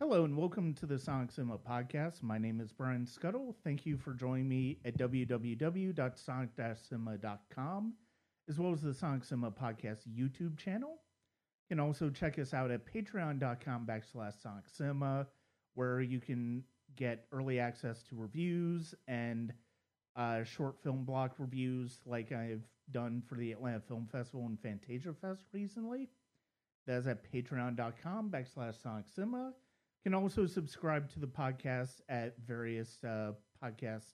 Hello and welcome to the Sonic Cinema podcast. My name is Brian Skutle. Thank you for joining me at www.sonic-cinema.com as well as the Sonic Cinema podcast YouTube channel. You can also check us out at patreon.com backslash Sonic Cinema where you can get early access to reviews and uh, short film block reviews like I've done for the Atlanta Film Festival and Fantasia Fest recently. That's at patreon.com backslash Sonic Cinema. Can also subscribe to the podcast at various uh, podcast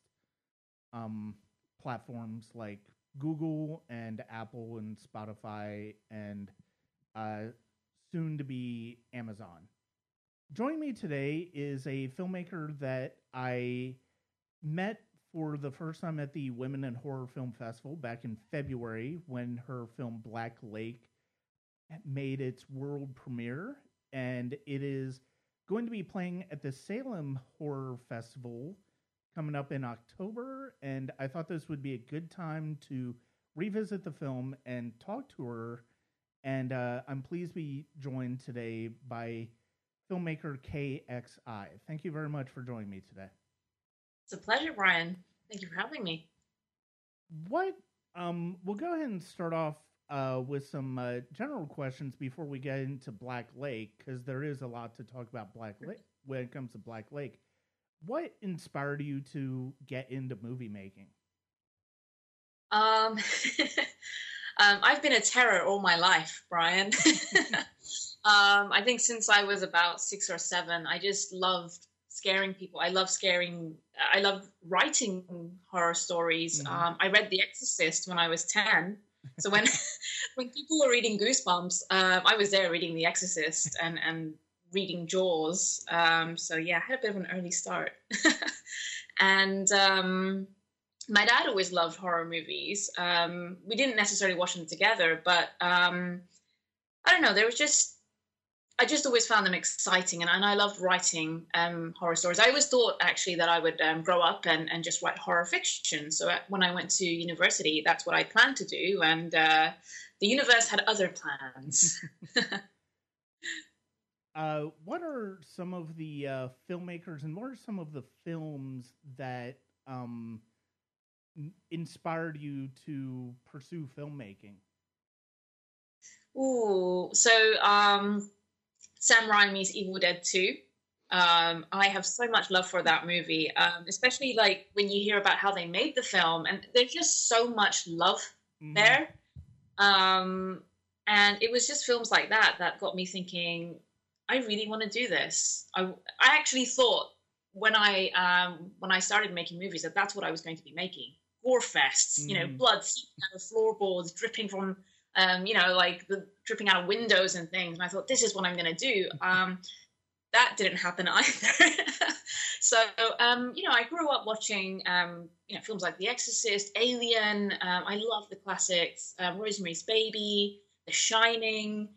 um, platforms like Google and Apple and Spotify and uh, soon to be Amazon. Joining me today is a filmmaker that I met for the first time at the Women in Horror Film Festival back in February when her film Black Lake made its world premiere. And it is going to be playing at the Salem Horror Festival coming up in October. And I thought this would be a good time to revisit the film and talk to her. And uh, I'm pleased to be joined today by filmmaker KXI. Thank you very much for joining me today. It's a pleasure, Brian. Thank you for having me. What um we'll go ahead and start off uh, with some uh, general questions before we get into Black Lake because there is a lot to talk about Black Lake when it comes to Black Lake. What inspired you to get into movie making? Um, um I've been a terror all my life, Brian. um, I think since I was about six or seven, I just loved scaring people. I love scaring. I love writing horror stories. Mm-hmm. Um, I read The Exorcist when I was ten. So when when people were reading Goosebumps, um, I was there reading The Exorcist and and reading Jaws. Um, so yeah, I had a bit of an early start. and um, my dad always loved horror movies. Um, we didn't necessarily watch them together, but um, I don't know. There was just I just always found them exciting, and, and I love writing um, horror stories. I always thought actually that I would um, grow up and, and just write horror fiction. So uh, when I went to university, that's what I planned to do, and uh, the universe had other plans. uh, what are some of the uh, filmmakers, and what are some of the films that um, inspired you to pursue filmmaking? Ooh, so um, Sam Raimi's Evil Dead 2. Um, I have so much love for that movie, um, especially like when you hear about how they made the film, and there's just so much love mm-hmm. there. Um, and it was just films like that that got me thinking, I really want to do this. I, I actually thought when I um, when I started making movies that that's what I was going to be making gore fests, mm. you know, mm. blood seeping out of floorboards, dripping from um, you know, like the dripping out of windows and things. And I thought, this is what I'm going to do. Um, that didn't happen either. so, um, you know, I grew up watching, um, you know, films like The Exorcist, Alien. Um, I love the classics, um, Rosemary's Baby, The Shining.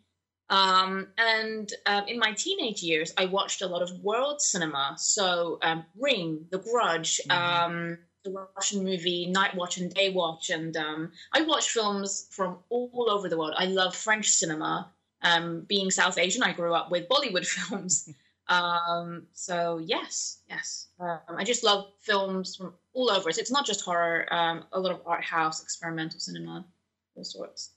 Um, and in my teenage years, I watched a lot of world cinema. So, um, Ring, The Grudge, mm-hmm. The Russian movie Night Watch and Day Watch, and um, I watch films from all over the world. I love French cinema. Um, being South Asian, I grew up with Bollywood films. Um, so yes, yes, um, I just love films from all over. So it's not just horror. Um, a lot of art house, experimental cinema, all sorts.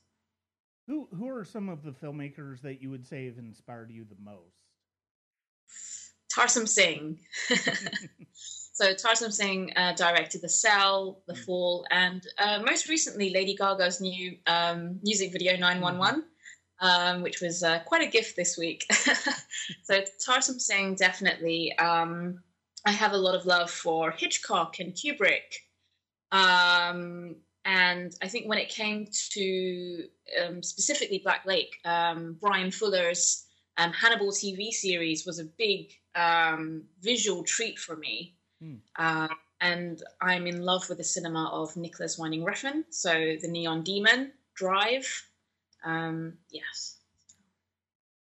Who who are some of the filmmakers that you would say have inspired you the most? Tarsem Singh. So Tarsem Singh uh, directed The Cell, The mm. Fall, and uh, most recently Lady Gaga's new um, music video 911, mm. um, which was uh, quite a gift this week. so Tarsem Singh definitely. Um, I have a lot of love for Hitchcock and Kubrick. Um, and I think when it came to um, specifically Black Lake, um, Bryan Fuller's Hannibal TV series was a big visual treat for me. Mm. Uh, and I'm in love with the cinema of Nicolas Winding Refn. So The Neon Demon, Drive. Um, yes.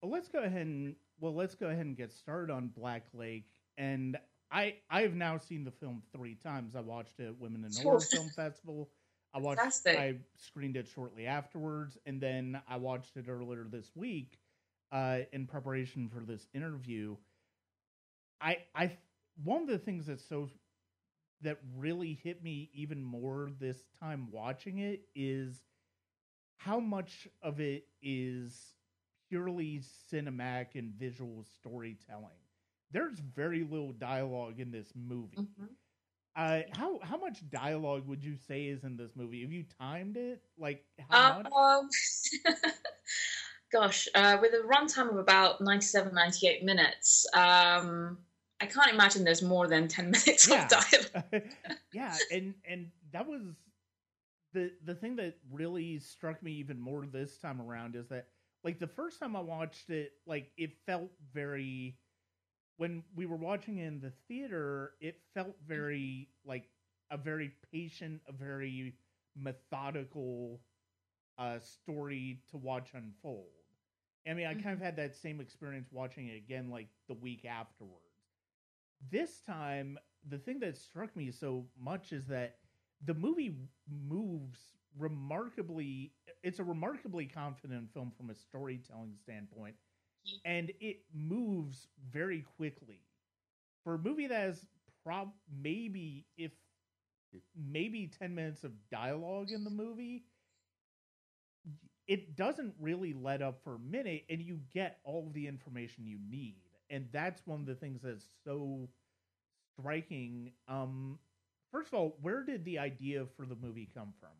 Well, let's go ahead and well, let's go ahead and get started on Black Lake. And I I have now seen the film three times. I watched it at Women in Horror Film Festival. I watched Fantastic. I screened it shortly afterwards, and then I watched it earlier this week uh, in preparation for this interview. I I one of the things that's so that really hit me even more this time watching it is how much of it is purely cinematic and visual storytelling. There's very little dialogue in this movie. Mhm. Uh, how how much dialogue would you say is in this movie? Have you timed it? Like how much? Um, gosh, uh, with a runtime of about 97, 98 minutes, um, I can't imagine there's more than 10 minutes Yeah. of dialogue. yeah, and and that was the the thing that really struck me even more this time around is that like the first time I watched it, like it felt very when we were watching it in the theater, it felt very like a very patient, a very methodical uh story to watch unfold. I mean, I kind of had that same experience watching it again like the week afterwards. This time, the thing that struck me so much is that the movie moves remarkably it's a remarkably confident film from a storytelling standpoint and it moves very quickly. For a movie that has prob maybe if maybe 10 minutes of dialogue in the movie it doesn't really let up for a minute and you get all the information you need and that's one of the things that's so striking um first of all where did the idea for the movie come from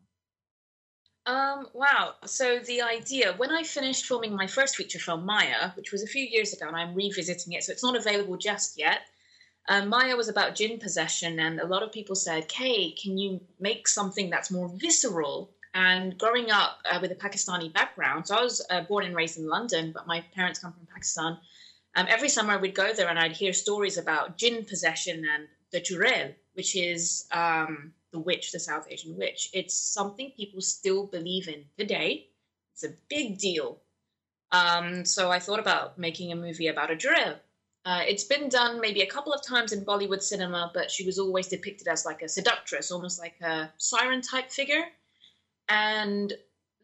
Um, wow. So the idea, when I finished filming my first feature film, Maya, which was a few years ago, and I'm revisiting it, so it's not available just yet. Um, Maya was about jinn possession, and a lot of people said, "Kay, can you make something that's more visceral?" And growing up uh, with a Pakistani background, so I was uh, born and raised in London, but my parents come from Pakistan. Um, every summer we'd go there, and I'd hear stories about jinn possession and the churail, which is um, the witch, the South Asian witch. It's something people still believe in today. It's a big deal. Um, so I thought about making a movie about a churail. Uh, it's been done maybe a couple of times in Bollywood cinema, but she was always depicted as like a seductress, almost like a siren type figure. And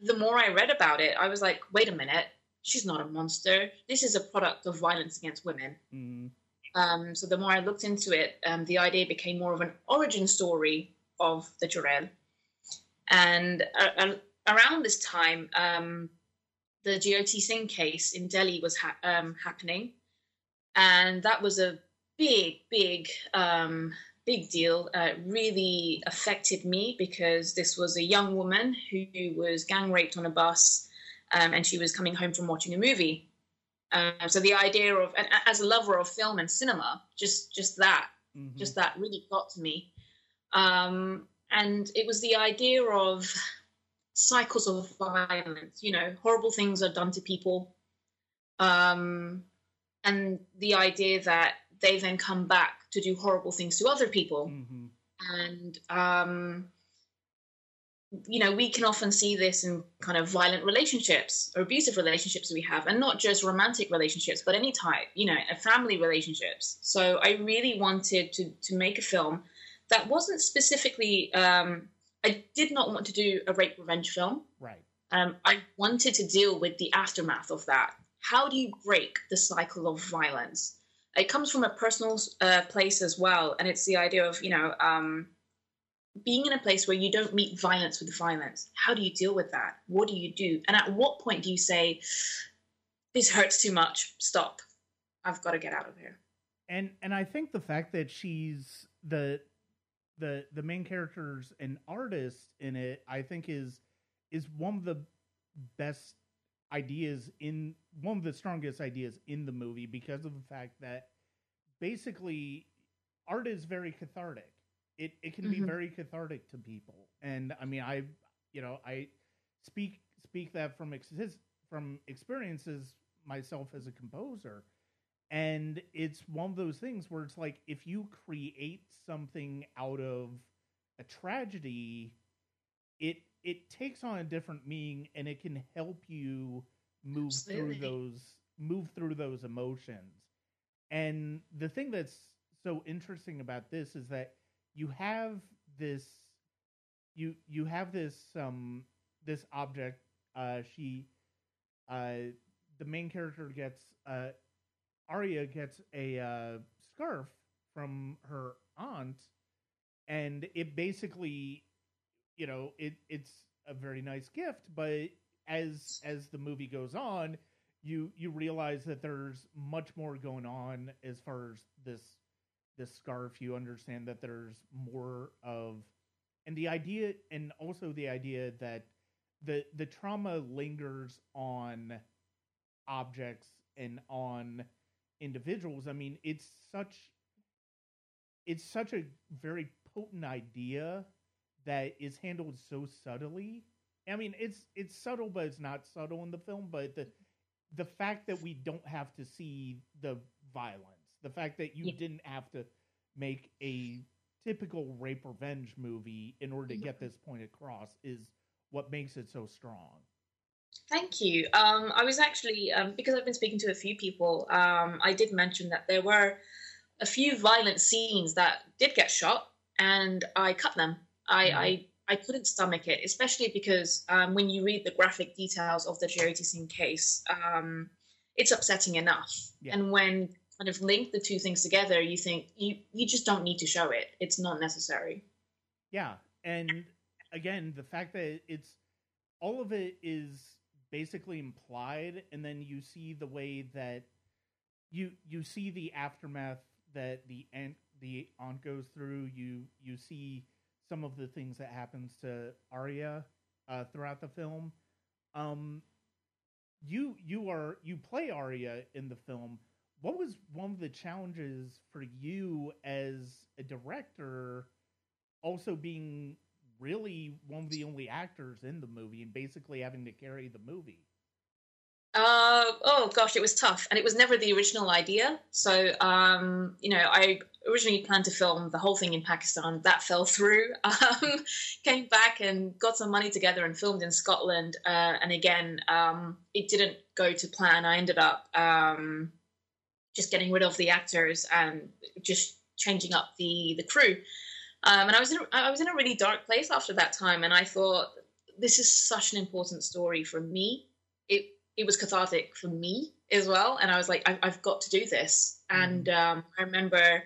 the more I read about it, I was like, wait a minute, she's not a monster. This is a product of violence against women. mm, Um, so the more I looked into it, um, the idea became more of an origin story of the Churail. And uh, uh, around this time, um, the Jyoti Singh case in Delhi was ha- um, happening, and that was a big, big, um, big deal. Uh, it really affected me because this was a young woman who was gang raped on a bus, um, and she was coming home from watching a movie. Uh, so the idea of, and as a lover of film and cinema, just just that, mhm. just that really got to me. Um, and it was the idea of cycles of violence. You know, horrible things are done to people, um, and the idea that they then come back to do horrible things to other people Mhm. and um, you know we can often see this in kind of violent relationships or abusive relationships we have and not just romantic relationships but any type you know family relationships so i really wanted to to make a film that wasn't specifically um, i did not want to do a rape revenge film right um, I wanted to deal with the aftermath of that. How do you break the cycle of violence? It comes from a personal uh, place as well, and it's the idea of you know um, being in a place where you don't meet violence with violence. How do you deal with that? What do you do? And at what point do you say, "This hurts too much. Stop. I've got to get out of here." and and I think the fact that she's the the the main character's an artist in it, I think is is one of the best ideas in one of the strongest ideas in the movie because of the fact that basically art is very cathartic. It it can be Mhm. very cathartic to people, and I mean I you know I speak speak that from ex- from experiences myself as a composer and it's one of those things where it's like if you create something out of a tragedy it it takes on a different meaning and it can help you move Absolutely. through those move through those emotions and the thing that's so interesting about this is that you have this you you have this um this object uh she uh the main character gets uh Arya gets a uh, scarf from her aunt, and it basically, you know, it it's a very nice gift, but as as the movie goes on, you you realize that there's much more going on as far as this this scarf. You understand that there's more of, and the idea, and also the idea that the the trauma lingers on objects and on individuals. I mean, it's such it's such a very potent idea that is handled so subtly. I mean, it's it's subtle, but it's not subtle in the film. But the the fact that we don't have to see the violence, the fact that you yeah. didn't have to make a typical rape revenge movie in order to get this point across, is what makes it so strong. Thank you. Um, I was actually um, because I've been speaking to a few people. Um, I did mention that there were a few violent scenes that did get shot, and I cut them. I mm-hmm. I, I couldn't stomach it, especially because um, when you read the graphic details of the Jyoti Singh case, um, it's upsetting enough. Yeah. And when kind of link the two things together, you think you you just don't need to show it. It's not necessary. Yeah, and again, the fact that it's all of it is basically implied, and then you see the way that you you see the aftermath that the aunt the aunt goes through. You you see some of the things that happens to Arya uh, throughout the film. Um, you you are you play Arya in the film. What was one of the challenges for you as a director, also being really one of the only actors in the movie and basically having to carry the movie? Uh, oh gosh, it was tough, and it was never the original idea. So, um, you know, I originally planned to film the whole thing in Pakistan. That fell through. Um, came back and got some money together and filmed in Scotland. Uh, and again, um, it didn't go to plan. I ended up um, just getting rid of the actors and just changing up the the crew. Um, and I was in a, I was in a really dark place after that time, and I thought this is such an important story for me. It it was cathartic for me as well, and I was like, I, have got to do this. Mm. And um, I remember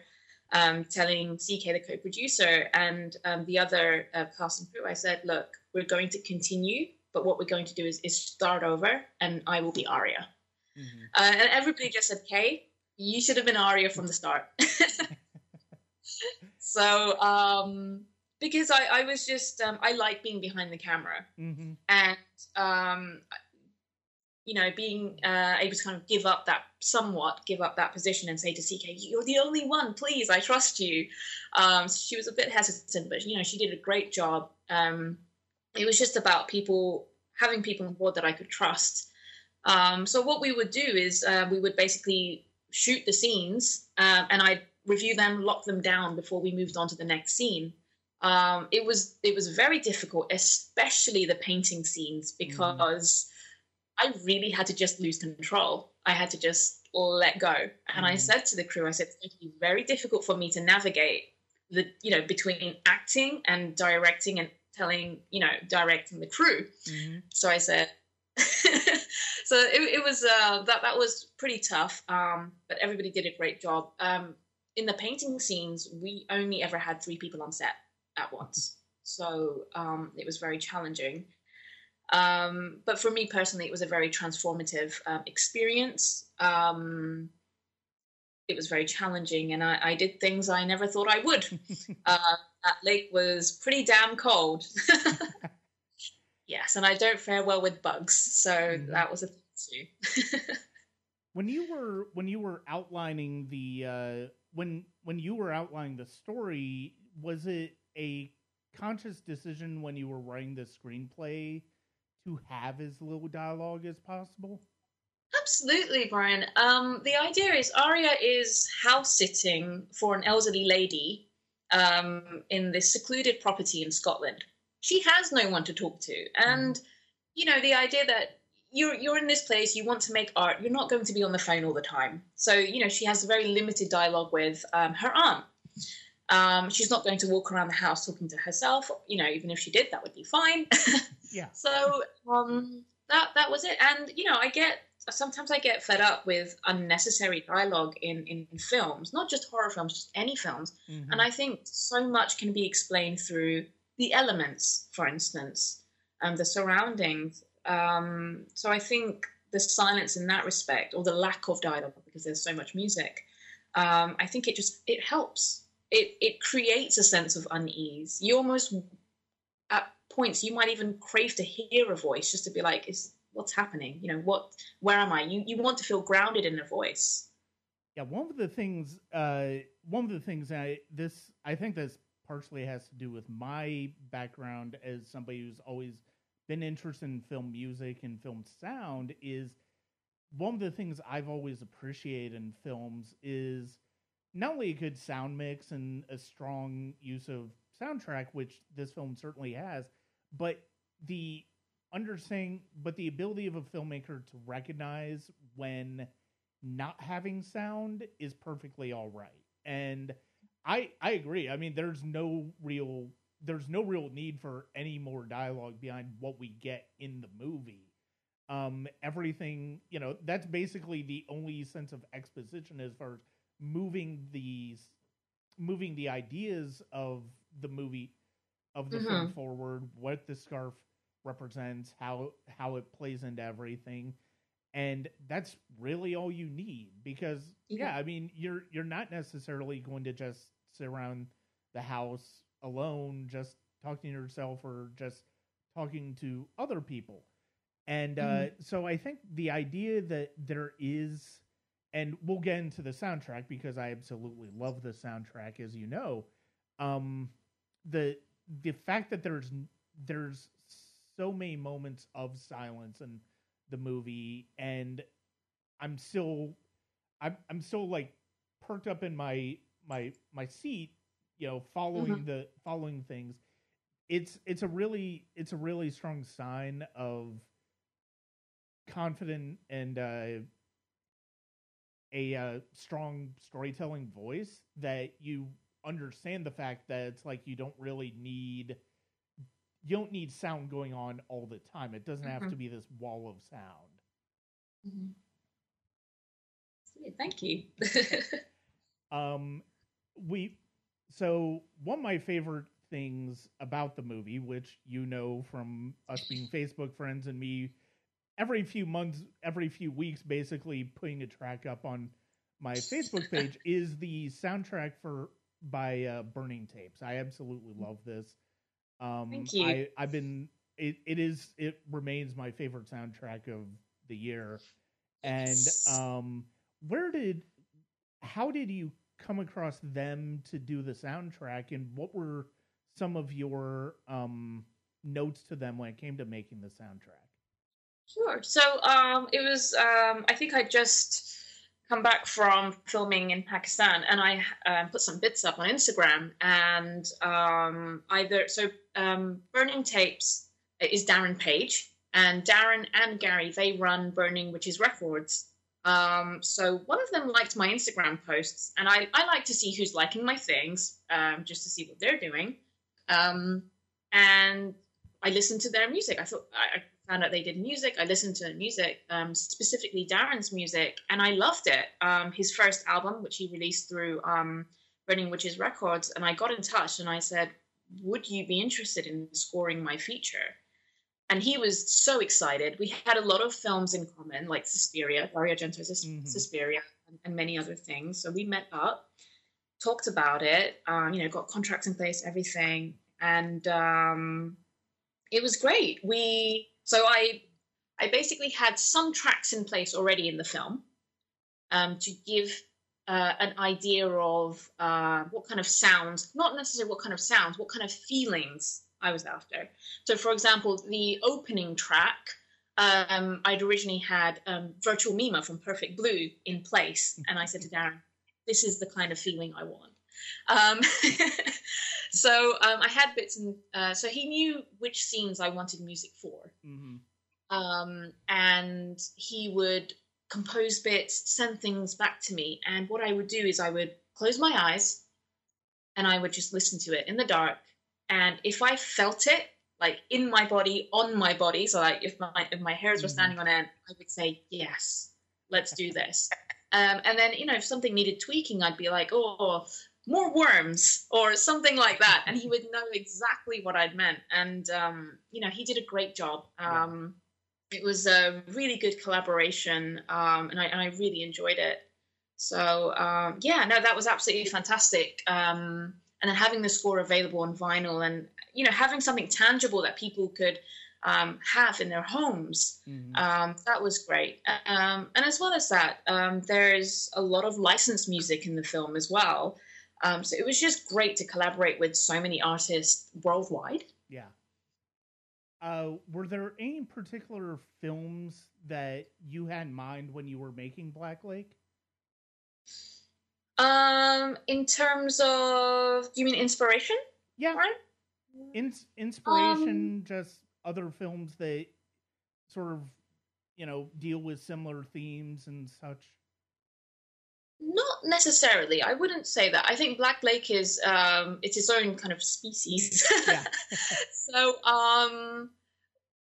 um, telling CK, the co-producer, and um, the other uh, cast and crew, I said, look, we're going to continue, but what we're going to do is, is start over, and I will be Aria. Mm-hmm. Uh, and everybody just said, "Kay, you should have been Aria from the start." So, um, because I, I was just, um, I like being behind the camera. Mm-hmm. And, um, you know, being uh, able to kind of give up that somewhat, give up that position and say to CK, "You're the only one. Please, I trust you." Um, so she was a bit hesitant, but you know, she did a great job. Um, it was just about people having people on board that I could trust. Um, so what we would do is uh, we would basically shoot the scenes, uh, and I'd review them, lock them down before we moved on to the next scene. Um, it was it was very difficult, especially the painting scenes, mm-hmm. because mm. I really had to just lose control. I had to just let go. And mm. I said to the crew, I said it's going to be very difficult for me to navigate the you know between acting and directing and telling you know directing the crew. Mm-hmm. So I said. So it, it was uh, that that was pretty tough, um, but everybody did a great job. Um, in the painting scenes, we only ever had three people on set at once. So um, it was very challenging. Um, but for me personally, it was a very transformative um, experience. Um, it was very challenging, and I, I, did things I never thought I would. uh, that lake was pretty damn cold. yes, and I don't fare well with bugs, so mm-hmm. that was a thing too. when you were when you were outlining the uh, when when you were outlining the story, was it a conscious decision when you were writing the screenplay to have as little dialogue as possible? Absolutely, Brian. Um, the idea is Aria is house sitting for an elderly lady um, in this secluded property in Scotland. She has no one to talk to, and you know the idea that you're you're in this place you want to make art you're not going to be on the phone all the time. So you know she has a very limited dialogue with um, her aunt. Um, she's not going to walk around the house talking to herself. You know even if she did that would be fine. Yeah. So um, that that was it. And you know i get sometimes I get fed up with unnecessary dialogue in, in, in films, not just horror films, just any films. Mm-hmm. And I think so much can be explained through the elements, for instance, and the surroundings. Um, so I think the silence in that respect, or the lack of dialogue, because there's so much music, um, I think it just it helps. It it creates a sense of unease. You almost at points you might even crave to hear a voice just to be like, is what's happening? You know, what where am I? You you want to feel grounded in a voice. Yeah, one of the things, uh, one of the things I this I think this partially has to do with my background as somebody who's always been interested in film music and film sound is one of the things I've always appreciated in films is not only a good sound mix and a strong use of soundtrack, which this film certainly has, but the understanding, but the ability of a filmmaker to recognize when not having sound is perfectly all right. And I I agree. I mean, there's no real there's no real need for any more dialogue behind what we get in the movie. Um, everything, you know, that's basically the only sense of exposition as far as moving these moving the ideas of the movie of the mm-hmm. film forward, what the scarf represents, how how it plays into everything. And that's really all you need because yeah. yeah, I mean you're you're not necessarily going to just sit around the house alone just talking to yourself or just talking to other people. And uh, mm-hmm. so I think the idea that there is, and we'll get into the soundtrack because I absolutely love the soundtrack, as you know. Um, the the fact that there's there's so many moments of silence in the movie, and I'm still I'm I'm still like perked up in my my my seat, you know, following mm-hmm. the following things. It's it's a really it's a really strong sign of confident and uh, a uh, strong storytelling voice that you understand the fact that it's like you don't really need you don't need sound going on all the time. It doesn't have mm-hmm. to be this wall of sound. Mm-hmm. Thank you. um, we so one of my favorite things about the movie, which you know from us being Facebook friends and me every few months, every few weeks, basically putting a track up on my Facebook page, is the soundtrack for by uh, Burning Tapes. I absolutely love this. Um, Thank you. I, I've been. It, it is. It remains my favorite soundtrack of the year. And um, where did? How did you come across them to do the soundtrack, and what were some of your um, notes to them when it came to making the soundtrack? Sure. So um, it was. Um, I think I just come back from filming in Pakistan, and I uh, put some bits up on Instagram. And um, either so, um, Burning Tapes is Darren Page, and Darren and Gary they run Burning Witches Records. Um, so one of them liked my Instagram posts, and I, I like to see who's liking my things, um, just to see what they're doing. Um, and I listened to their music. I thought I, found out they did music. I listened to music, um, specifically Darren's music, and I loved it. Um, his first album, which he released through um, Burning Witches Records, and I got in touch and I said, "Would you be interested in scoring my feature?" And he was so excited. We had a lot of films in common, like Suspiria, Dario Argento's mm-hmm. Suspiria, and, and, many other things. So we met up, talked about it, um, you know, got contracts in place, everything, and um, it was great. We so I I basically had some tracks in place already in the film um, to give uh, an idea of uh, what kind of sounds, not necessarily what kind of sounds, what kind of feelings I was after. So, for example, the opening track, um, I'd originally had um, Virtual Mima from Perfect Blue in place, and I said to Darren, "This is the kind of feeling I want." Um, so um, I had bits, and uh, so he knew which scenes I wanted music for, mm-hmm. um, and he would compose bits, send things back to me, and what I would do is I would close my eyes, and I would just listen to it in the dark, and if I felt it, like in my body, on my body. So like if my if my hairs were Mhm. standing on end, I would say yes, let's do this. Um, and then you know if something needed tweaking, I'd be like, oh, more worms or something like that, and he would know exactly what I'd meant. And um, you know he did a great job. Um, It was a really good collaboration, um, and I and I really enjoyed it. So um, yeah, no, that was absolutely fantastic. Um, and then having the score available on vinyl, and you know, having something tangible that people could um, have in their homes, Mhm. um, that was great. Um, and as well as that, um, there's a lot of licensed music in the film as well. Um, so it was just great to collaborate with so many artists worldwide. Yeah. Uh, were there any particular films that you had in mind when you were making Black Lake? Um, in terms of, do you mean inspiration? Yeah, Right? Ins- inspiration, Um, just other films that sort of, you know, deal with similar themes and such. Not necessarily. I wouldn't say that. I think Black Lake is um, it's its own kind of species. Yeah. so, um,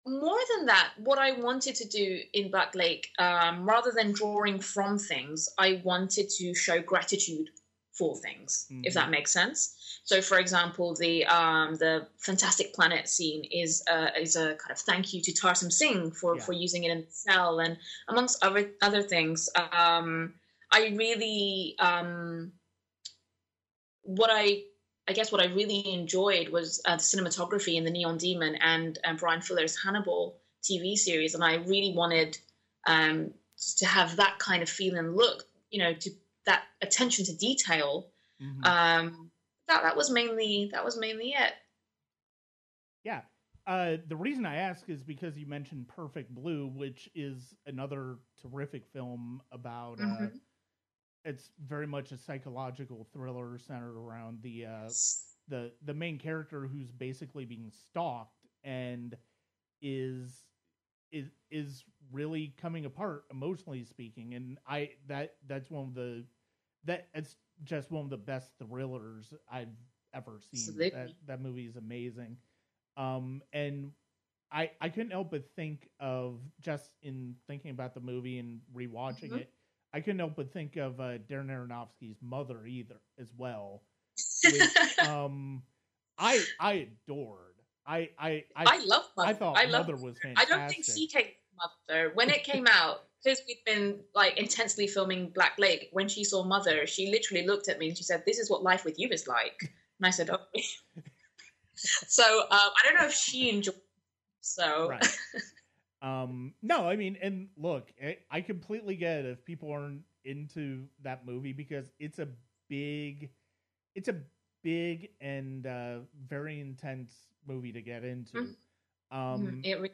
more than that, what I wanted to do in Black Lake, um, rather than drawing from things, I wanted to show gratitude for things, if Mhm. that makes sense. So, for example, the um, the Fantastic Planet scene is uh, is a kind of thank you to Tarsem Singh for, Yeah. for using it in the cell, and amongst other other things. Um, I really um, what I I guess what I really enjoyed was uh, the cinematography in the Neon Demon and, and Bryan Fuller's Hannibal TV series, and I really wanted um, to have that kind of feel and look, you know, to that attention to detail. Mhm. Um, that that was mainly that was mainly it. Yeah. Uh, the reason I ask is because you mentioned Perfect Blue, which is another terrific film about. Uh, Mhm. It's very much a psychological thriller centered around the uh, the the main character who's basically being stalked and is is is really coming apart emotionally speaking and i that that's one of the that it's just one of the best thrillers i've ever seen that Absolutely. that movie is amazing um and i i couldn't help but think of just in thinking about the movie and rewatching Mhm. it i couldn't help but think of uh darren aronofsky's mother either as well which um I I adored. I I I, I love Mother. I thought I love. Mother was fantastic. I don't think CK Mother when it came out because we'd been like intensely filming Black Lake. When she saw Mother, she literally looked at me and she said, "This is what life with you is like." And I said, "Okay." so um, I don't know if she enjoyed. It, so Right. Um no, I mean and look, I, I completely get it if people aren't into that movie because it's a big it's a big and uh very intense movie to get into. Mhm. Um it re-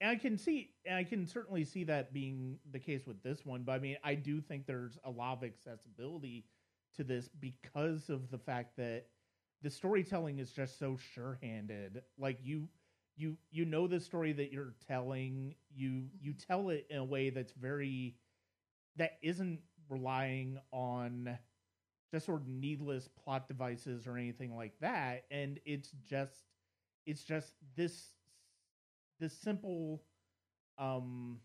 and I can see, and I can certainly see that being the case with this one. But I mean, I do think there's a lot of accessibility to this because of the fact that the storytelling is just so sure-handed. Like you, you, you know the story that you're telling. You you tell it in a way that's very that isn't relying on just sort of needless plot devices or anything like that. And it's just it's just this this simple um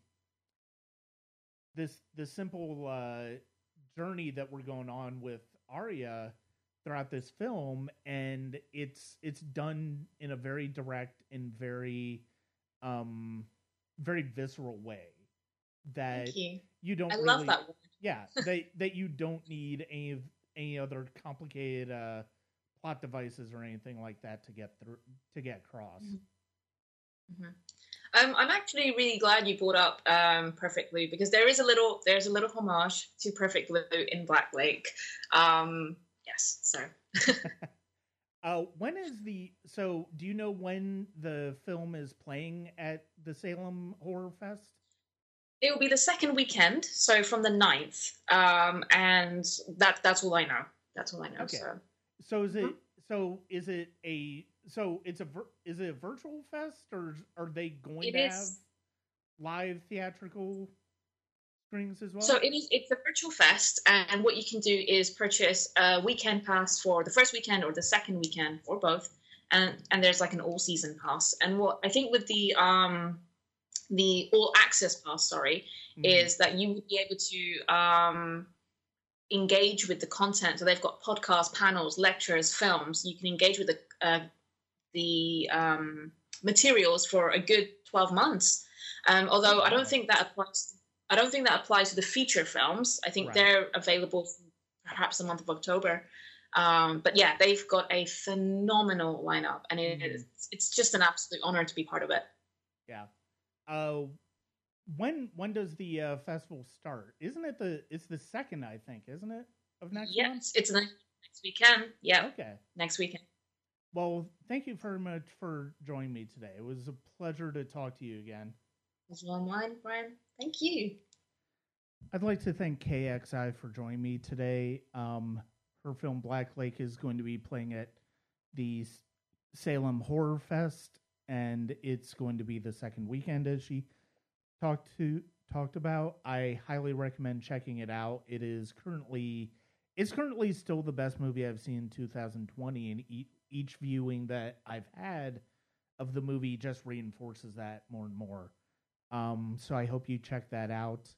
this this simple uh journey that we're going on with Arya throughout this film and it's it's done in a very direct and very um very visceral way that thank you. you don't I really love that one. yeah that that you don't need any of any other complicated uh plot devices or anything like that to get through to get across Mhm. Um, I'm actually really glad you brought up um, Perfect Blue because there is a little there's a little homage to Perfect Blue in Black Lake. Um, yes, so uh when is the so do you know when the film is playing at the salem horror fest it will be the second weekend, so from the 9th, um, and that that's all I know. That's all I know. Okay. So so is it Mhm. so is it a so it's a is it a virtual fest or are they going It to is- have live theatrical screenings as well So it is, it's a virtual fest, and what you can do is purchase a weekend pass for the first weekend or the second weekend or both, and and there's like an all season pass. And what I think with the um the all access pass, sorry, mm-hmm. is that you would be able to um engage with the content. So they've got podcasts, panels, lectures, films. You can engage with the uh, the um, materials for a good twelve months. Um, although I don't think that applies. I don't think that applies to the feature films. I think right. they're available perhaps the month of October. Um, but yeah, they've got a phenomenal lineup, and it, mm. it's just an absolute honor to be part of it. Yeah. Uh, when when does the uh, festival start? Isn't it the it's the second I think, isn't it? Of next yes, month? it's next, next weekend. Yeah. Okay. Next weekend. Well, thank you very much for joining me today. It was a pleasure to talk to you again. Was one mine, Brian. Thank you. I'd like to thank KXI for joining me today. Um, her film Black Lake is going to be playing at the Salem Horror Fest, and it's going to be the second weekend as she talked to talked about. I highly recommend checking it out. It is currently it's currently still the best movie I've seen in 2020, and each, each viewing that I've had of the movie just reinforces that more and more. Um, so I hope you check that out.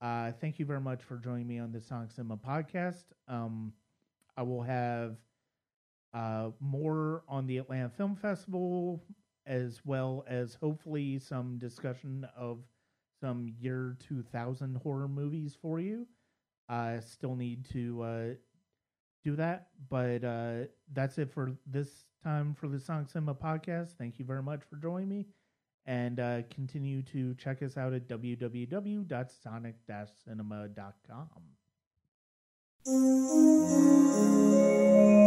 Uh, thank you very much for joining me on the Sonic Cinema podcast. Um, I will have uh, more on the Atlanta Film Festival, as well as hopefully some discussion of some year 2000 horror movies for you. I still need to uh, do that, but uh, that's it for this time for the Sonic Cinema podcast. Thank you very much for joining me, and uh, continue to check us out at www.sonic-cinema.com.